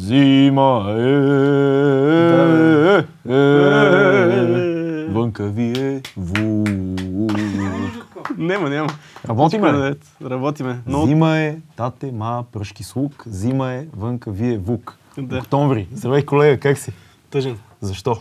Зима е, е, е, е, вънка ви е вук. Няма, няма. Работиме. Работиме. Но Зима е, тате, ма, пръшки с лук. Зима е, вънка ви е вук. Да. Октомври. Здравей, колега, как си? тъжен. Защо?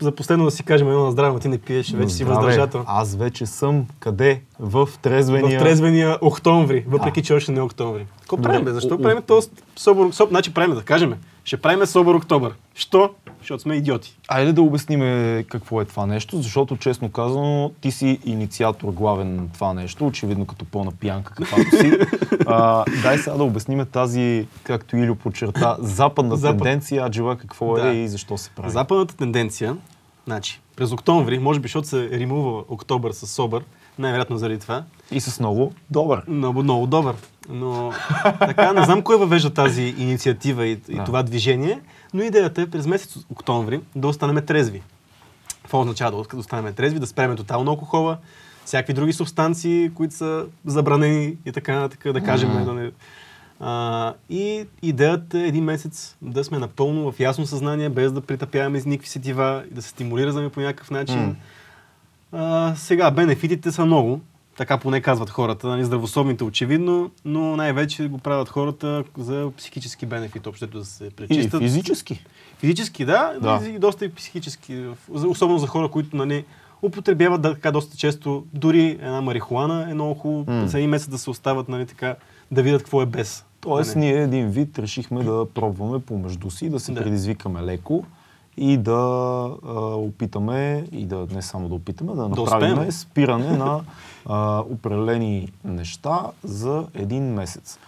За последно да си кажем едно на здраве, ти не пиеш, вече си Здраве, въздържател. Аз вече съм къде? В трезвения... В трезвения октомври, въпреки че още не е октомври. Какво правим, бе? Защо правим този собор, соб... Значи правим, да кажем. Ще правим собор октобър. Що? Защото сме идиоти. Айде да обясниме какво е това нещо, защото честно казано ти си инициатор главен на това нещо, очевидно като пълна пиянка каквато си. а, дай сега да обясниме тази, както Илю подчерта, западна Запад. тенденция, аджива какво Да. е и защо се прави. Западната тенденция, значи, през октомври, може би, защото се римува октобър с собър, най-вероятно заради това, И с много добър. много, много добър. Но така, не знам кой въвежда тази инициатива и, и Да. това движение, но идеята е през месец октомври да останем трезви. Това означава да, да останем трезви, да спреме тотално алкохола, всякакви други субстанции, които са забранени и така нататък, да кажем. Мгм. Да не... а, и идеята е един месец да сме напълно в ясно съзнание, без да притъпяваме с никакви сетива и да се стимулираме по някакъв начин. М. А, сега, бенефитите са много. Така поне казват хората. Нали, здравословните очевидно, но най-вече го правят хората за психически бенефит, общото да се И пречистят. физически. Физически, да, Да. и доста и психически. Особено за хора, които нали, употребяват да, така доста често, дори една марихуана е много хубаво М. за един месец да се остават, нали, така, да видят какво е без. Тоест, Нали? ние един вид решихме да пробваме помежду си, да се Да. предизвикаме леко и да а, опитаме, и да не само да опитаме, да Да направим успеем. спиране на а, определени неща за един месец.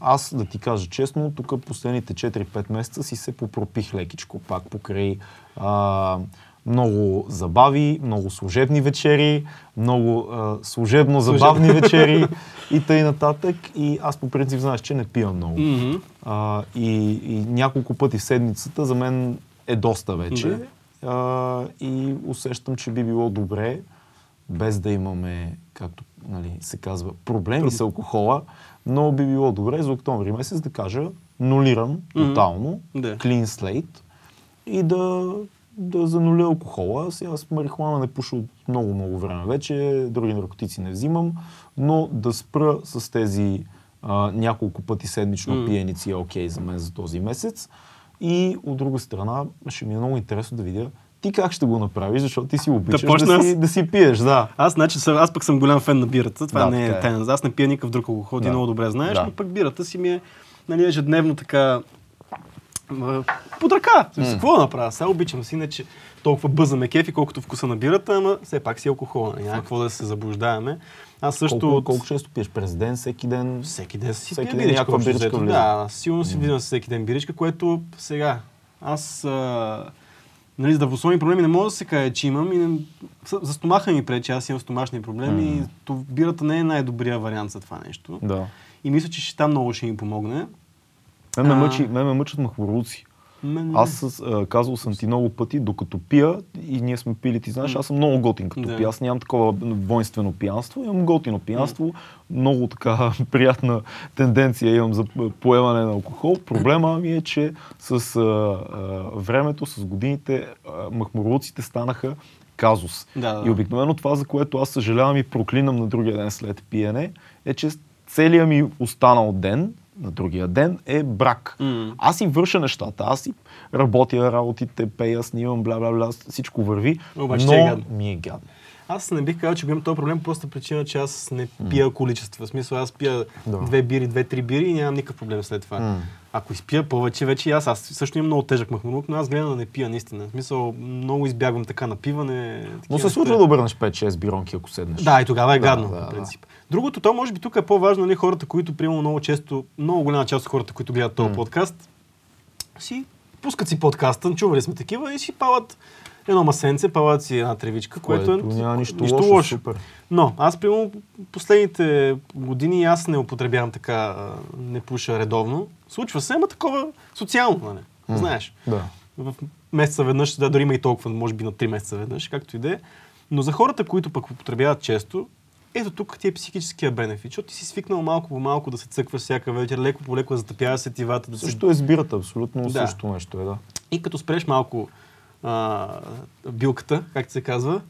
Аз, да ти кажа честно, тук последните 4-5 месеца си се попропих лекичко, пак покрай а, много забави, много служебни вечери, много а, служебно забавни вечери и тъй нататък. И аз по принцип знаеш, че не пия много. Мгм. А, и, и няколко пъти в седмицата за мен е доста вече. А, и усещам, че би било добре, без да имаме, както нали, се казва, проблеми с алкохола, но би било добре за октомври месец да кажа нулирам тотално, Да. clean slate и да, да зануля алкохола. Сега с марихуана не пуша от много, много време вече, други наркотици не взимам, но да спра с тези а, няколко пъти седмично М. пиеници е окей за мен за този месец. И от друга страна, ще ми е много интересно да видя ти как ще го направиш, защото ти си обичаш да, почна си, аз? да си пиеш, да. Аз, значи, аз пък съм голям фен на бирата. Това Да, не е е. тайна. Аз не пия никакъв друг алкохол, ти Да. много добре знаеш, Да. но пък бирата си ми е нали, ежедневно така под ръка. Mm. Какво да направя? Сега обичам си, не че толкова бъза ме кефи, колкото вкуса на бирата, ама все пак си алкохол. нали, Няма какво да се заблуждаваме. Аз също Колко, от... колко често пиеш през ден, всеки ден? Всеки ден си Всеки ден някаква биричка. Да, сигурно си влизам всеки ден биричка, което сега аз а, нали, здравословни проблеми не мога да се каже, че имам. И не, за стомаха ми пречи, аз имам стомашни проблеми и то, бирата не е най-добрия вариант за това нещо. Да. И мисля, че ще там много ще ми помогне. Мен ме, мъчи, мен ме мъчат махмуруци. Мен, Аз а, казвал съм ти много пъти, докато пия и ние сме пили, ти знаеш, аз съм много готин като Да. пия. Аз нямам такова воинствено пиянство, имам готино пиянство, много така приятна тенденция имам за поемане на алкохол. Проблема ми е, че с а, а, времето, с годините, а, махмуруците станаха казус. Да, да, И обикновено това, за което аз съжалявам и проклинам на другия ден след пиене, е, че целият ми останал ден, на другия ден, е брак. М. Аз си върша нещата, аз си работя работите, пея, снимам, бла, бла, бла, всичко върви, Обаче но ти е ми е гадно. Аз не бих казал, че го имам този проблем, по простата причина, че аз не пия количества. В смисъл, аз пия Да. две бири, две-три бири и нямам никакъв проблем след това. М. Ако изпия повече, вече и аз, аз също имам много тежък махмурук, но аз гледам да не пия наистина. В смисъл, много избягвам така напиване. Но се случва да обърнеш 5-6 биронки, ако седнеш. Да, и тогава е Да, гадно, да, по да. принцип. Другото, то може би тук е по-важно, нали, хората, които, примерно, много често, много голяма част от хората, които гледат този М. подкаст, си пускат си подкаста, чували сме такива и си палат едно масенце, палат си една тревичка, което, Което е няма нищо лошо, супер. Но аз, примерно, последните години аз не употребявам така, не пуша редовно. Случва се, ама такова социално, нали? Знаеш. Да. В месеца веднъж, да, дори има и толкова, може би на 3 месеца веднъж, както и да е. Но за хората, които пък употребяват често, ето тук ти е психическия бенефит, защото ти си свикнал малко по малко да се цъкваш всяка вечер, леко по леко да затъпява сетивата. Да. Също е с бирата, абсолютно Да. също нещо е, да. И като спреш малко а, билката, как се казва,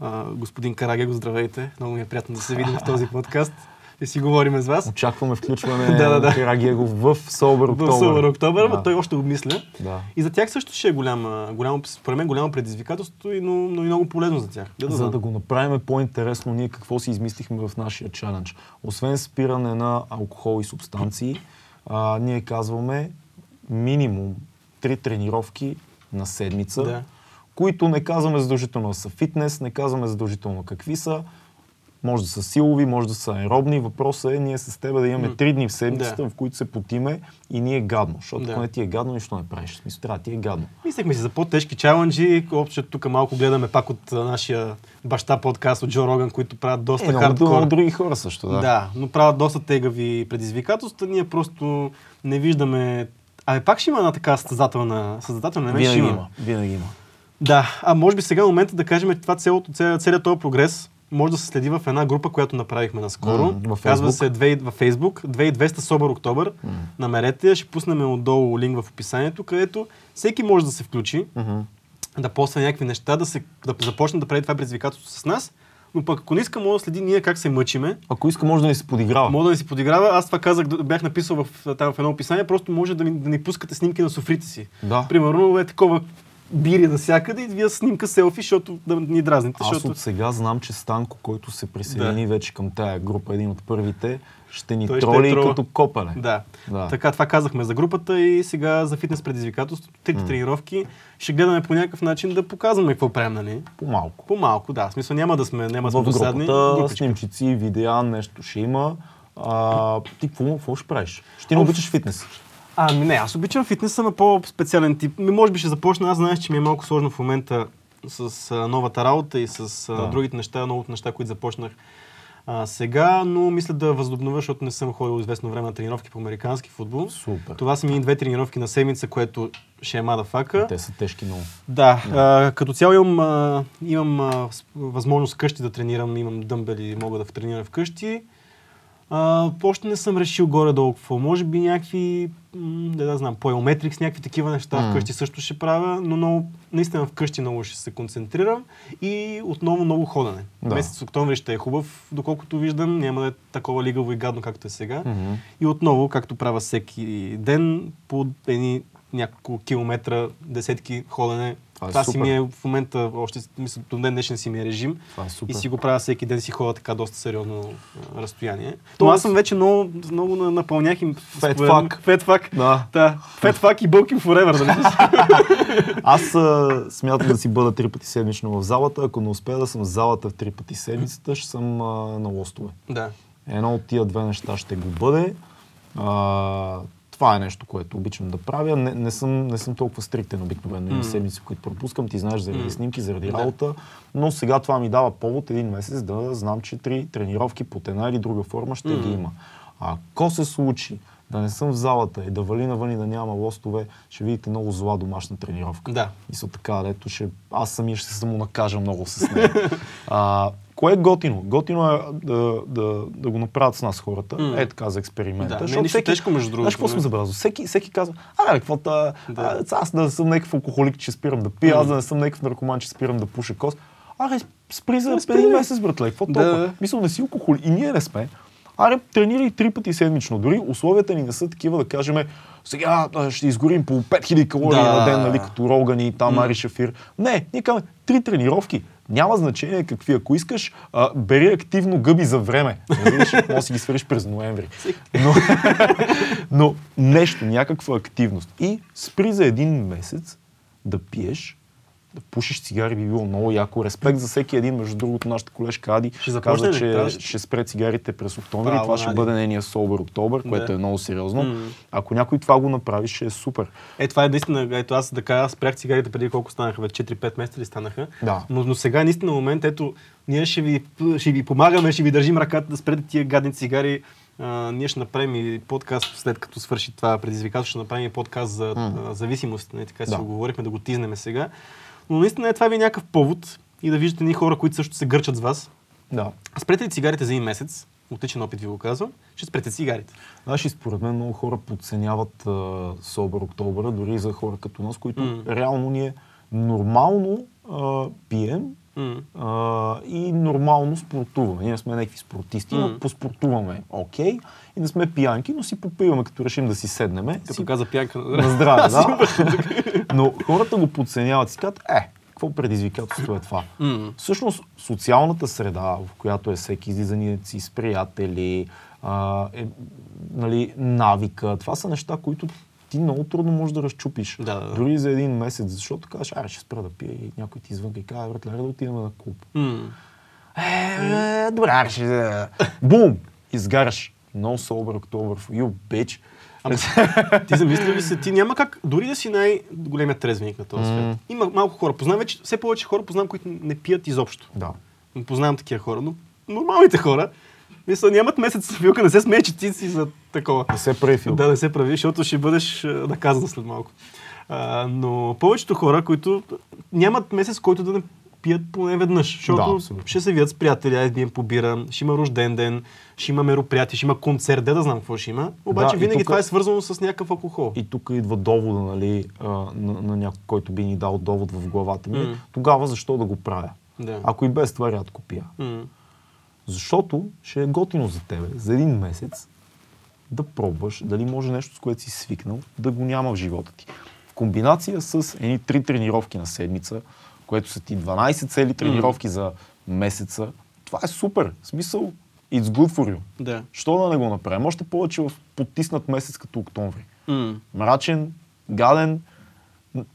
а, господин Карагего, здравейте, много ми е приятно да се видим в този подкаст и си говорим с вас. Очакваме включване Да, да, да. на Карагиегов в Собър В Октобър. Собър Октобър, Да. той още обмисля. Да. И за тях също ще е голямо, голямо, според мен голямо предизвикателство, и, но, но и много полезно за тях. Да, да За знам. да го направим по-интересно, ние какво си измислихме в нашия чалендж. Освен спиране на алкохол и субстанции, а, ние казваме минимум три тренировки на седмица, Да. които не казваме задължително са фитнес, не казваме задължително какви са. Може да са силови, може да са аеробни. Въпросът е ние с теб да имаме три дни в седмицата, Да. в които се потиме и ние е гадно. Защото Да. ако не ти е гадно, нищо не правиш. Смисъл, трябва да ти е гадно. Мислехме си за по-тежки чаленджи. Общо тук малко гледаме пак от нашия баща подкаст от Джо Роган, които правят доста Е, хардкор. много други хора също, да. Да, но правят доста тегави предизвикателства. Ние просто не виждаме... Абе, пак ще има една така състезателна, състезателна елемент. ще Винаги има. Винаги има. Да, а може би сега е момента да кажем, че това цялото, целият, целият този прогрес може да се следи в една група, която направихме наскоро. М, във Казва се 2, във Facebook, 2200 Собър Октобър. Намерете я, ще пуснем отдолу линк в описанието, където всеки може да се включи, Мгм. да поства някакви неща, да, се, да започне да прави това предизвикателство с нас. Но пък ако не иска, може да следи ние как се мъчиме. Ако иска, може да ни се подиграва. Може да ни си подиграва. Аз това казах, бях написал в, там в едно описание, просто може да, ми, да ни пускате снимки на софрите си. Да. Примерно е такова бири навсякъде и вие снимка селфи, защото да ни дразните. Аз защото... от сега знам, че Станко, който се присъедини вече към тая група, един от първите, ще ни Той ще троли е трол. като копеле. Да. Да. Така, това казахме за групата и сега за фитнес предизвикателството, трите тренировки, ще гледаме по някакъв начин да показваме какво правим, нали? По-малко. По-малко, да. В смисъл няма да сме, няма да В сме досадни. групата снимчици, видеа, нещо ще има. А, ти какво, какво ще правиш? Ще не обичаш фитнес. Ами не, аз обичам фитнеса на по-специален тип. Може би ще започна, аз знаеш, че ми е малко сложно в момента с а, новата работа и с а, Да. другите неща, новото неща, които започнах а, сега, но мисля да възобновя, защото не съм ходил известно време на тренировки по американски футбол. Супер. Това са ми две тренировки на седмица, което ще е мадафака. Те са тежки много. Да, а, като цяло имам, а, имам а, възможност вкъщи да тренирам, имам дъмбели, мога да тренирам вкъщи. А, още не съм решил горе-долу какво. Може би някакви, м, не да знам, поелметрикс, някакви такива неща М. вкъщи също ще правя, но много, наистина вкъщи много ще се концентрирам и отново много ходене. Да. Месец октомври ще е хубав, доколкото виждам, няма да е такова лигаво и гадно, както е сега. Мгм. И отново, както правя всеки ден, по едни няколко километра, десетки ходене. Това Това, е си супер. ми е в момента, още мисля, до ден днешен си ми е режим. Това е супер. И си го правя всеки ден, си ходя така доста сериозно а, разстояние. Тоест- аз съм вече много, много на- напълнях им. Fat fuck. Да. Да. Fuck и bulking forever. Нали? Аз а, смятам да си бъда три пъти седмично в залата. Ако не успея да съм в залата в три пъти седмицата, ще съм а, на лостове. да. Едно от тия две неща ще го бъде. А, това е нещо, което обичам да правя. Не, не, съм, не съм толкова стриктен обикновено. Има М. седмици, които пропускам. Ти знаеш заради М. снимки, заради Да. работа. Но сега това ми дава повод един месец да знам, че три тренировки под една или друга форма ще М. ги има. Ако се случи да не съм в залата и да вали навън и да няма лостове, ще видите много зла домашна тренировка. Да. Мисля така, дето ще, аз самия ще се самонакажа много с нея. а, кое е готино? Готино е да, да, да го направят с нас хората. М. Е така за експеримента. Да, не е Защото нищо тежко, между другото, Знаеш какво съм не. забелязал? Всеки, всеки казва, а, бе, какво Да. аз да съм някакъв алкохолик, че спирам да пия, аз М. да не съм някакъв наркоман, че спирам да пуша кос. Аре, спри за един месец, братле, какво Да, толкова? да. Мисля, не си алкохолик. И ние не сме. Аре, тренирай три пъти седмично. Дори условията ни не са такива да кажем, сега ще изгорим по 5000 калории Да. на ден, нали, като и там М. Ари Шафир. Не, ние казваме три тренировки. Няма значение какви. Ако искаш, а, бери активно гъби за време. Може да си ги свършиш през ноември. Но, но нещо, някаква активност. И спри за един месец да пиеш, да пушиш цигари би било много яко. Респект за всеки един. Между другото, нашата колежка Ади Ще каза, че Трябва- ще спре цигарите през октомври. Браво, това ще Ади. бъде нейния Sober Октобър, което Да. е много сериозно. М. Ако някой това го направи, ще е супер. Е, това е наистина, ето аз да кажа, спрях цигарите преди колко станаха, вече 4-5 месеца ли станаха. Да. Но, но сега наистина момент, ето, ние ще ви, ще ви помагаме, ще ви държим ръката да спрете тия гадни цигари. А, ние ще направим и подкаст, след като свърши това предизвикателство, ще направим и подкаст за а, зависимост. Не, така си Да. го говорихме, да го тизнем сега. Но наистина е това ви е някакъв повод и да виждате ни хора, които също се гърчат с вас. Да. Спрете ли цигарите за един месец, отличен опит ви го казвам, ще спрете цигарите. Знаеш, и според мен много хора подценяват а, Собър Октобъра, дори за хора като нас, които М. реално ние нормално а, пием М. а, и нормално спортуваме. Ние сме някакви спортисти, М. но поспортуваме окей и не сме пиянки, но си попиваме, като решим да си седнеме. Като си каза пянка. на здраве, да. но хората го подценяват и си казват, е, какво предизвикателство е това? М. Всъщност, социалната среда, в която е всеки излизания си с приятели, а, е, нали, навика, това са неща, които ти много трудно можеш да разчупиш. Да, да. Дори за един месец, защото казваш, аре, ще спра да пия и някой ти извънка и казва, братле, да отидем на клуб. М. Е, добре, аре, ще... Бум! Изгаряш. No sober October for you, bitch. Ама, ти замисля ли се, ти няма как, дори да си най-големият трезвеник на този свет. М. Има малко хора, познавам вече, все повече хора познавам, които не пият изобщо. Да. Познавам такива хора, но нормалните хора, мисля, нямат месец филка, не се смее, че ти си за такова. Не се прави филм. Да, не се прави, защото ще бъдеш наказан след малко. А, но повечето хора, които нямат месец, който да не пият поне веднъж, Да, защото абсолютно. ще се видят с приятели, айде да им побира, ще има рожден ден, ще има мероприятие, ще има концерт, де да знам какво ще има. Обаче Да, винаги тук- това е свързано с някакъв алкохол. И тук идва довода, нали, на, на някой, който би ни дал довод в главата ми. М. Тогава защо да го правя? Да. Ако и без това рядко пия. М. Защото ще е готино за тебе за един месец да пробваш дали може нещо, с което си свикнал, да го няма в живота ти. В комбинация с едни три тренировки на седмица, което са ти 12 цели тренировки за месеца, това е супер. В смисъл, it's good for you. Да. Що да не го направим? Още повече в потиснат месец като октомври. М. Мрачен, гаден,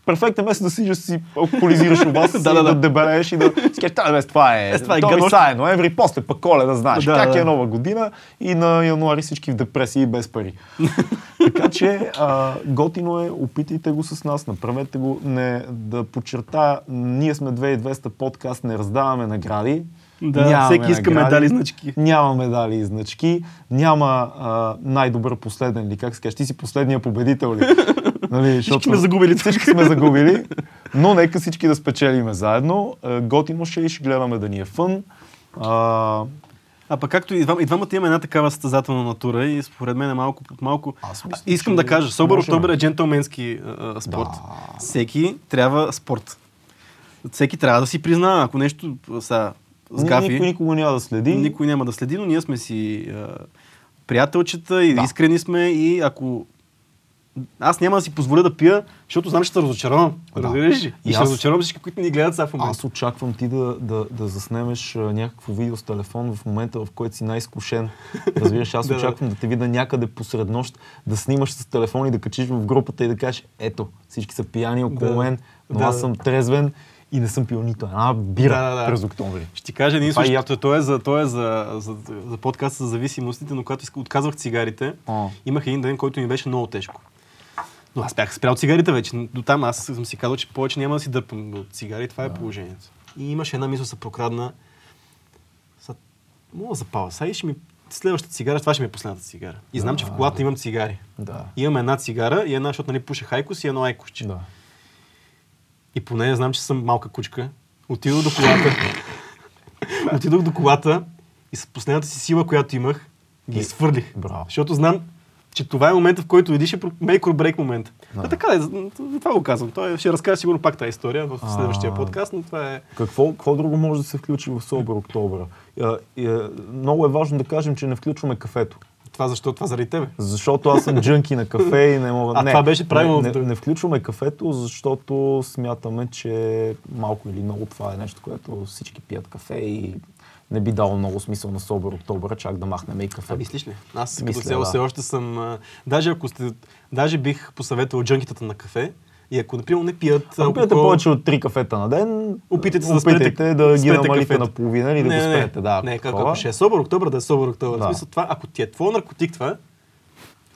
перфектен месец да си да си алкохолизираш у вас, Да, да, да, да, да. да дебелееш и да си кажеш, «Та, бе, това е, Е, това е то гадно. ми са е ноември, после пък коледа, знаеш, Да, как да. е нова година и на януари всички в депресии и без пари. така че а, готино е, опитайте го с нас, направете го, не, да подчертая, ние сме 2200 подкаст, не раздаваме награди. Да, Нямаме всеки иска награди, медали и значки. Няма медали и значки, няма а, най-добър последен ли, как се каже, ти си последния победител ли? Нали, Всички сме загубили. Всички сме загубили, но нека всички да спечелиме заедно. А, Готино ще е и ще гледаме да ни е фън. А, А пък както и, двама, и двамата имаме една такава състезателна натура и според мен е малко, малко... Аз мисля, Искам да кажа, Собър. Октобър е джентълменски а, спорт. Да. Всеки трябва спорт. Всеки трябва да си признава, ако нещо са с гафи, никой никога няма да следи. никой няма да следи, но ние сме си а, приятелчета и Да. искрени сме и ако аз няма да си позволя да пия, защото знам, че ще се разочаровам. Да. Разбираш ли? И, И ще аз- разочаровам всички, които ни гледат сега в момента. Аз очаквам ти да, да, да заснемеш някакво видео с телефон в момента, в който си най-изкушен. Разбираш, аз Да, очаквам да те видя някъде посред нощ, да снимаш с телефон и да качиш в групата и да кажеш, ето, всички са пияни около Да. мен, но Да, аз съм трезвен и не съм пил нито една бира Да, да, да. през октомври. Ще ти кажа един е случай. яко. Той е за, той е за, за, за подкаст за зависимостите, но когато отказвах цигарите, А. имах един ден, който ми беше много тежко. Но аз бях спрял цигарите вече. До там аз съм си казал, че повече няма да си дърпам от цигари. Това е положението. И имаше една мисъл се прокрадна. Са, мога да запаля. Сега и ще ми... Следващата цигара, това ще ми е последната цигара. И знам, че в колата имам цигари. Да. Имам една цигара и една, защото нали пуша хайкос и едно айкосче. Да. И поне знам, че съм малка кучка. Отидох до колата. Отидох до колата и с последната си сила, която имах, ги И- изхвърлих. Браво. Защото знам, че това е момента, в който едиш е make or break момент. Да. Така е, това го казвам. Той ще разкаже сигурно пак тази история в следващия подкаст, но това е... Какво, какво друго може да се включи в Собър а, много е важно да кажем, че не включваме кафето. Това защо? Това заради тебе. Защото аз съм джънки на кафе и не мога... А не, това беше правилното. Не, не, не включваме кафето, защото смятаме, че малко или много това е нещо, което всички пият кафе и не би дало много смисъл на Собър Октобъра, чак да махнем и А кафе. мислиш ли? Аз като Мисля, цяло да. все още съм... а, Даже ако сте... Даже бих посъветвал джънкитата на кафе и ако, например, не пият Ако пиете алкохол- повече от 3 кафета на ден, Опитайте се да опитайте спрете- да ги намалите на половина или да не, го не, спрете. Да, не, как, ако ще е собър октомвр, да е собър октомвр. Да. В смисъл това, ако ти е твой наркотик това,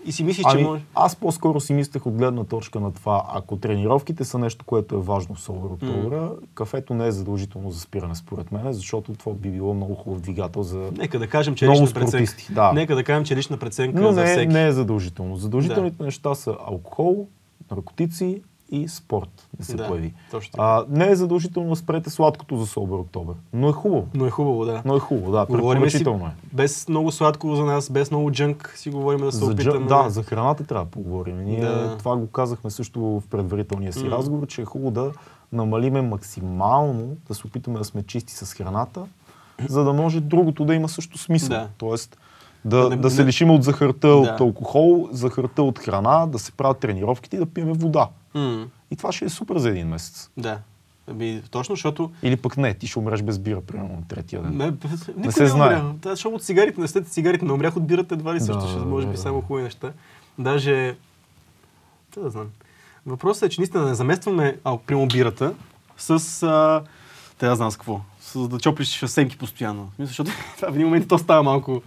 и си мислиш, Ами, че може... аз по-скоро си мислех от гледна точка на това, ако тренировките са нещо, което е важно в Октобъра, кафето не е задължително за спиране според мен, защото това би било много хубав двигател за... Нека да кажем, че е много лична спортисти, да. Нека да кажем, че лична преценка Но за не, всеки. не е задължително. Задължителните неща са алкохол, наркотици и спорт да се Да, появи. точно така. А, не е задължително да спрете сладкото за Собър Октобър, но е хубаво. Но е хубаво, да. Но е хубаво, да, Говорим си е. без много сладко за нас, без много джънк, си говорим да се За, опитаме. джа- да, за храната трябва да поговорим. Ние Да. това го казахме също в предварителния си М. разговор, че е хубаво да намалиме максимално, да се опитаме да сме чисти с храната, за да може другото да има също смисъл. Да. Тоест да, Да да, не- се не- лишим от захарта, Да. от алкохол, захарта от храна, да се правят тренировките и да пиеме вода. М, И това ще е супер за един месец. да. Ами, точно, защото Или пък не, ти ще умреш без бира, примерно, на третия ден. не, никой се не знае. умря. Да, защото от цигарите, не сте цигарите, не умрях от бирата, едва ли също Да, ще да, може би да. само хубави неща. Даже, да, да знам. Въпросът е, че наистина не заместваме, ако примерно бирата, с, а, те да знам с какво, с да чоплиш семки постоянно. Смисъл, Защото в един момент то става малко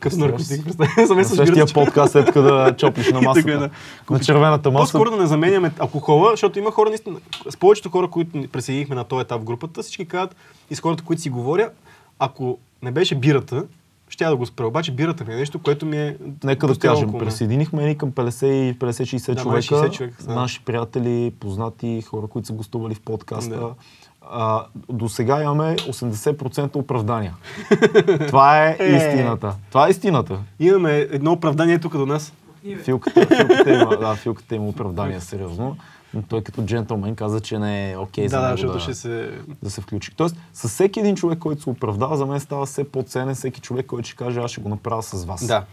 като наркотик. Представя, следващия бирата, че- подкаст след като да чопиш на масата. да. На червената маса. По-скоро да не заменяме алкохола, защото има хора, наистина, с повечето хора, които ни присъединихме на този етап в групата, всички казват и с хората, които си говоря, ако не беше бирата, ще я да го спра. Обаче бирата ми е нещо, което ми е... Нека да кажем, около мен. присъединихме ни към 50 и 50-60 Да, човека, май 60 човека, да. наши приятели, познати, хора, които са гостували в подкаста. Да. А, до сега имаме 80% оправдания. Това е Е. истината. Това е истината. Имаме едно оправдание тук до нас. Филката, филката, има, да, филката има оправдание, сериозно. Но той като джентлмен каза, че не е окей за да, да, него защото да, ще се... да се включи. Тоест, с всеки един човек, който се оправдава, за мен става все по-ценен всеки човек, който ще каже, аз ще го направя с вас. Да.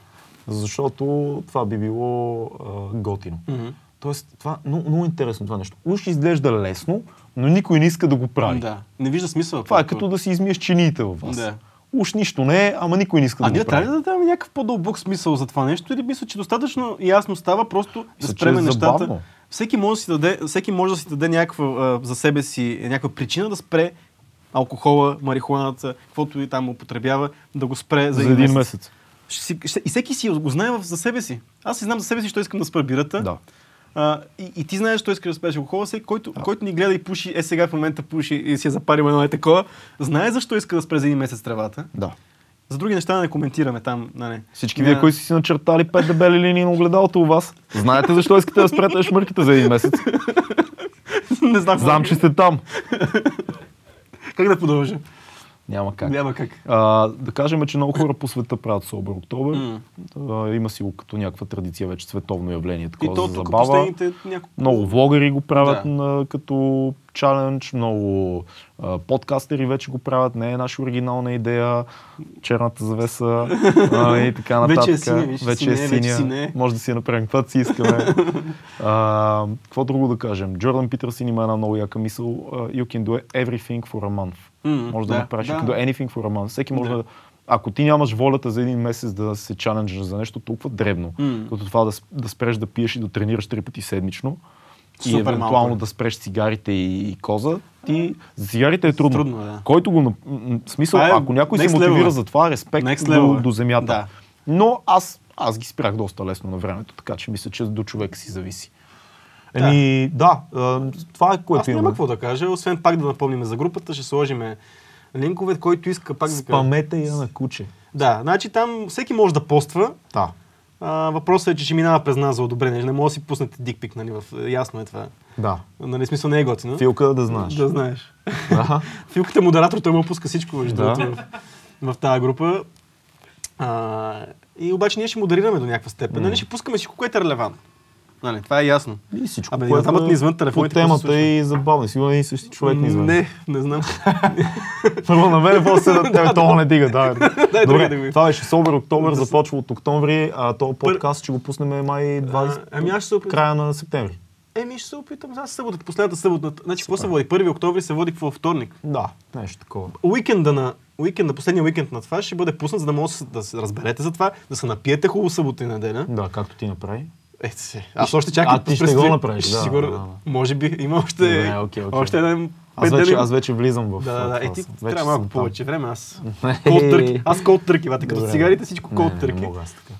Защото това би било а, готино. Мгм. Тоест, това много, много интересно това нещо. Уж изглежда лесно, но никой не иска да го прави. Да. Не вижда смисъл. Това е като да си измиеш чиниите във вас. Да. Уж нищо не е, ама никой не иска А да ние го прави. трябва ли да даваме някакъв по-дълбок смисъл за това нещо или мисля, че достатъчно ясно става просто да Мисля, спреме е нещата? забавно. Всеки може да си даде, всеки може да си даде някаква, а, за себе си някаква причина да спре алкохола, марихуаната, каквото и там употребява, да го спре за, За един месец. Ще, и всеки си го знае за себе си. Аз си знам за себе си, що искам да спра бирата. Да. А, и, и, ти знаеш, що искаш да спреш алкохола. Всеки, който, който ни гледа и пуши, е сега в момента пуши и си е запарил едно е такова, знае защо иска да спре за един месец тревата. Да. За други неща да не коментираме там. Нали. Всички вие, които си си начертали пет дебели линии на огледалото у вас, знаете защо искате да спрете да шмъркате за един месец? не знам. Знам, че сте там. Как да продължа? Няма как. Няма как. А, да кажем, че много хора по света правят Собър Октобър. М. А, има си го като някаква традиция вече, световно явление. И Такова то за забава. няколко... Много влогъри го правят Да. на, като чалендж, много а, подкастери вече го правят. Не е наша оригинална идея. Черната завеса а, и така Вече нататък. е синя, вече е е, вече синя. синя е. Може да си направим каквото си искаме. а, какво друго да кажем? Джордан Питърсън има една много яка мисъл. you can do everything for a month. М, Може да, да, направиш да. do anything for a month. Всеки може Да. да. Ако ти нямаш волята за един месец да се чаленджаш за нещо толкова дребно, М. като това да, да спреш да пиеш и да тренираш три пъти седмично, и Супер евентуално малко е. да спреш цигарите и, и коза, ти за цигарите е трудно. Трудно да. Който го... смисъл, Това е ако някой се мотивира level. за това, респект Next до, level е. до земята. Да. Но аз, аз ги спрях доста лесно на времето, така че мисля, че до човек си зависи. Да. Еми, да, а, това е което Аз няма имаме. какво да кажа, освен пак да напомним за групата, ще сложим линкове, който иска пак да кажа. Спамете я на куче. Да, значи там всеки може да поства. Да. А, въпросът е, че ще минава през нас за одобрение. Не може да си пуснете дикпик, нали? В... Ясно е това. Да. Нали, смисъл не е готино. Филка да знаеш. Да знаеш. Да. Филката е модератор, той му пуска всичко между Да. в, в тази група. А, и обаче ние ще модерираме до някаква степен. Нали, ще пускаме всичко, което е релевантно. Нали, това е ясно. И всичко, Абе, което натамът ни извън по телефоните, се темата и забавно. Сигурно един и същи човек ни извън. Не, не знам. Първо на мен, после на тебе, това не дига. Да. Добре, да това беше Да се- започва от октомври, а този подкаст ще го пуснем май 20... ами аз ще края на септември. Еми, ще се опитам. Аз съботата, последната събота. Значи, какво се води? 1 октомври се води какво вторник. Да, нещо такова. Уикенда на уикенда, последния уикенд на това ще бъде пуснат, за да може да се разберете за това, да се напиете хубаво събота и неделя. Да, както ти направи. Ето се. Аз още чакам. А, ти ще го направиш, да, Сигурно. да, да. Може би. Има още. Добре, окей, окей. Още един. Аз вече, аз вече влизам в Да, да, да. Е, ти трябва малко повече време. Аз. Колд търки. Аз колд търки, вате, като цигарите всичко Не, колд не, търки. Не мога аз така.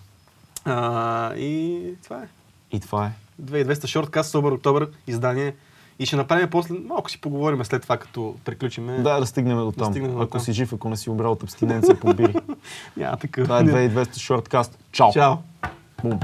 А, и това е. И това е. 2200 шорткаст, Собър Октобър, издание. И ще направим после, малко си поговорим след това, като приключиме. Да, да стигнем до там. стигнем до Ако там. си жив, ако не си умрял от абстиненция по бири. Няма такъв. Това е 2200 шорткаст. Чао! Чао. Бум.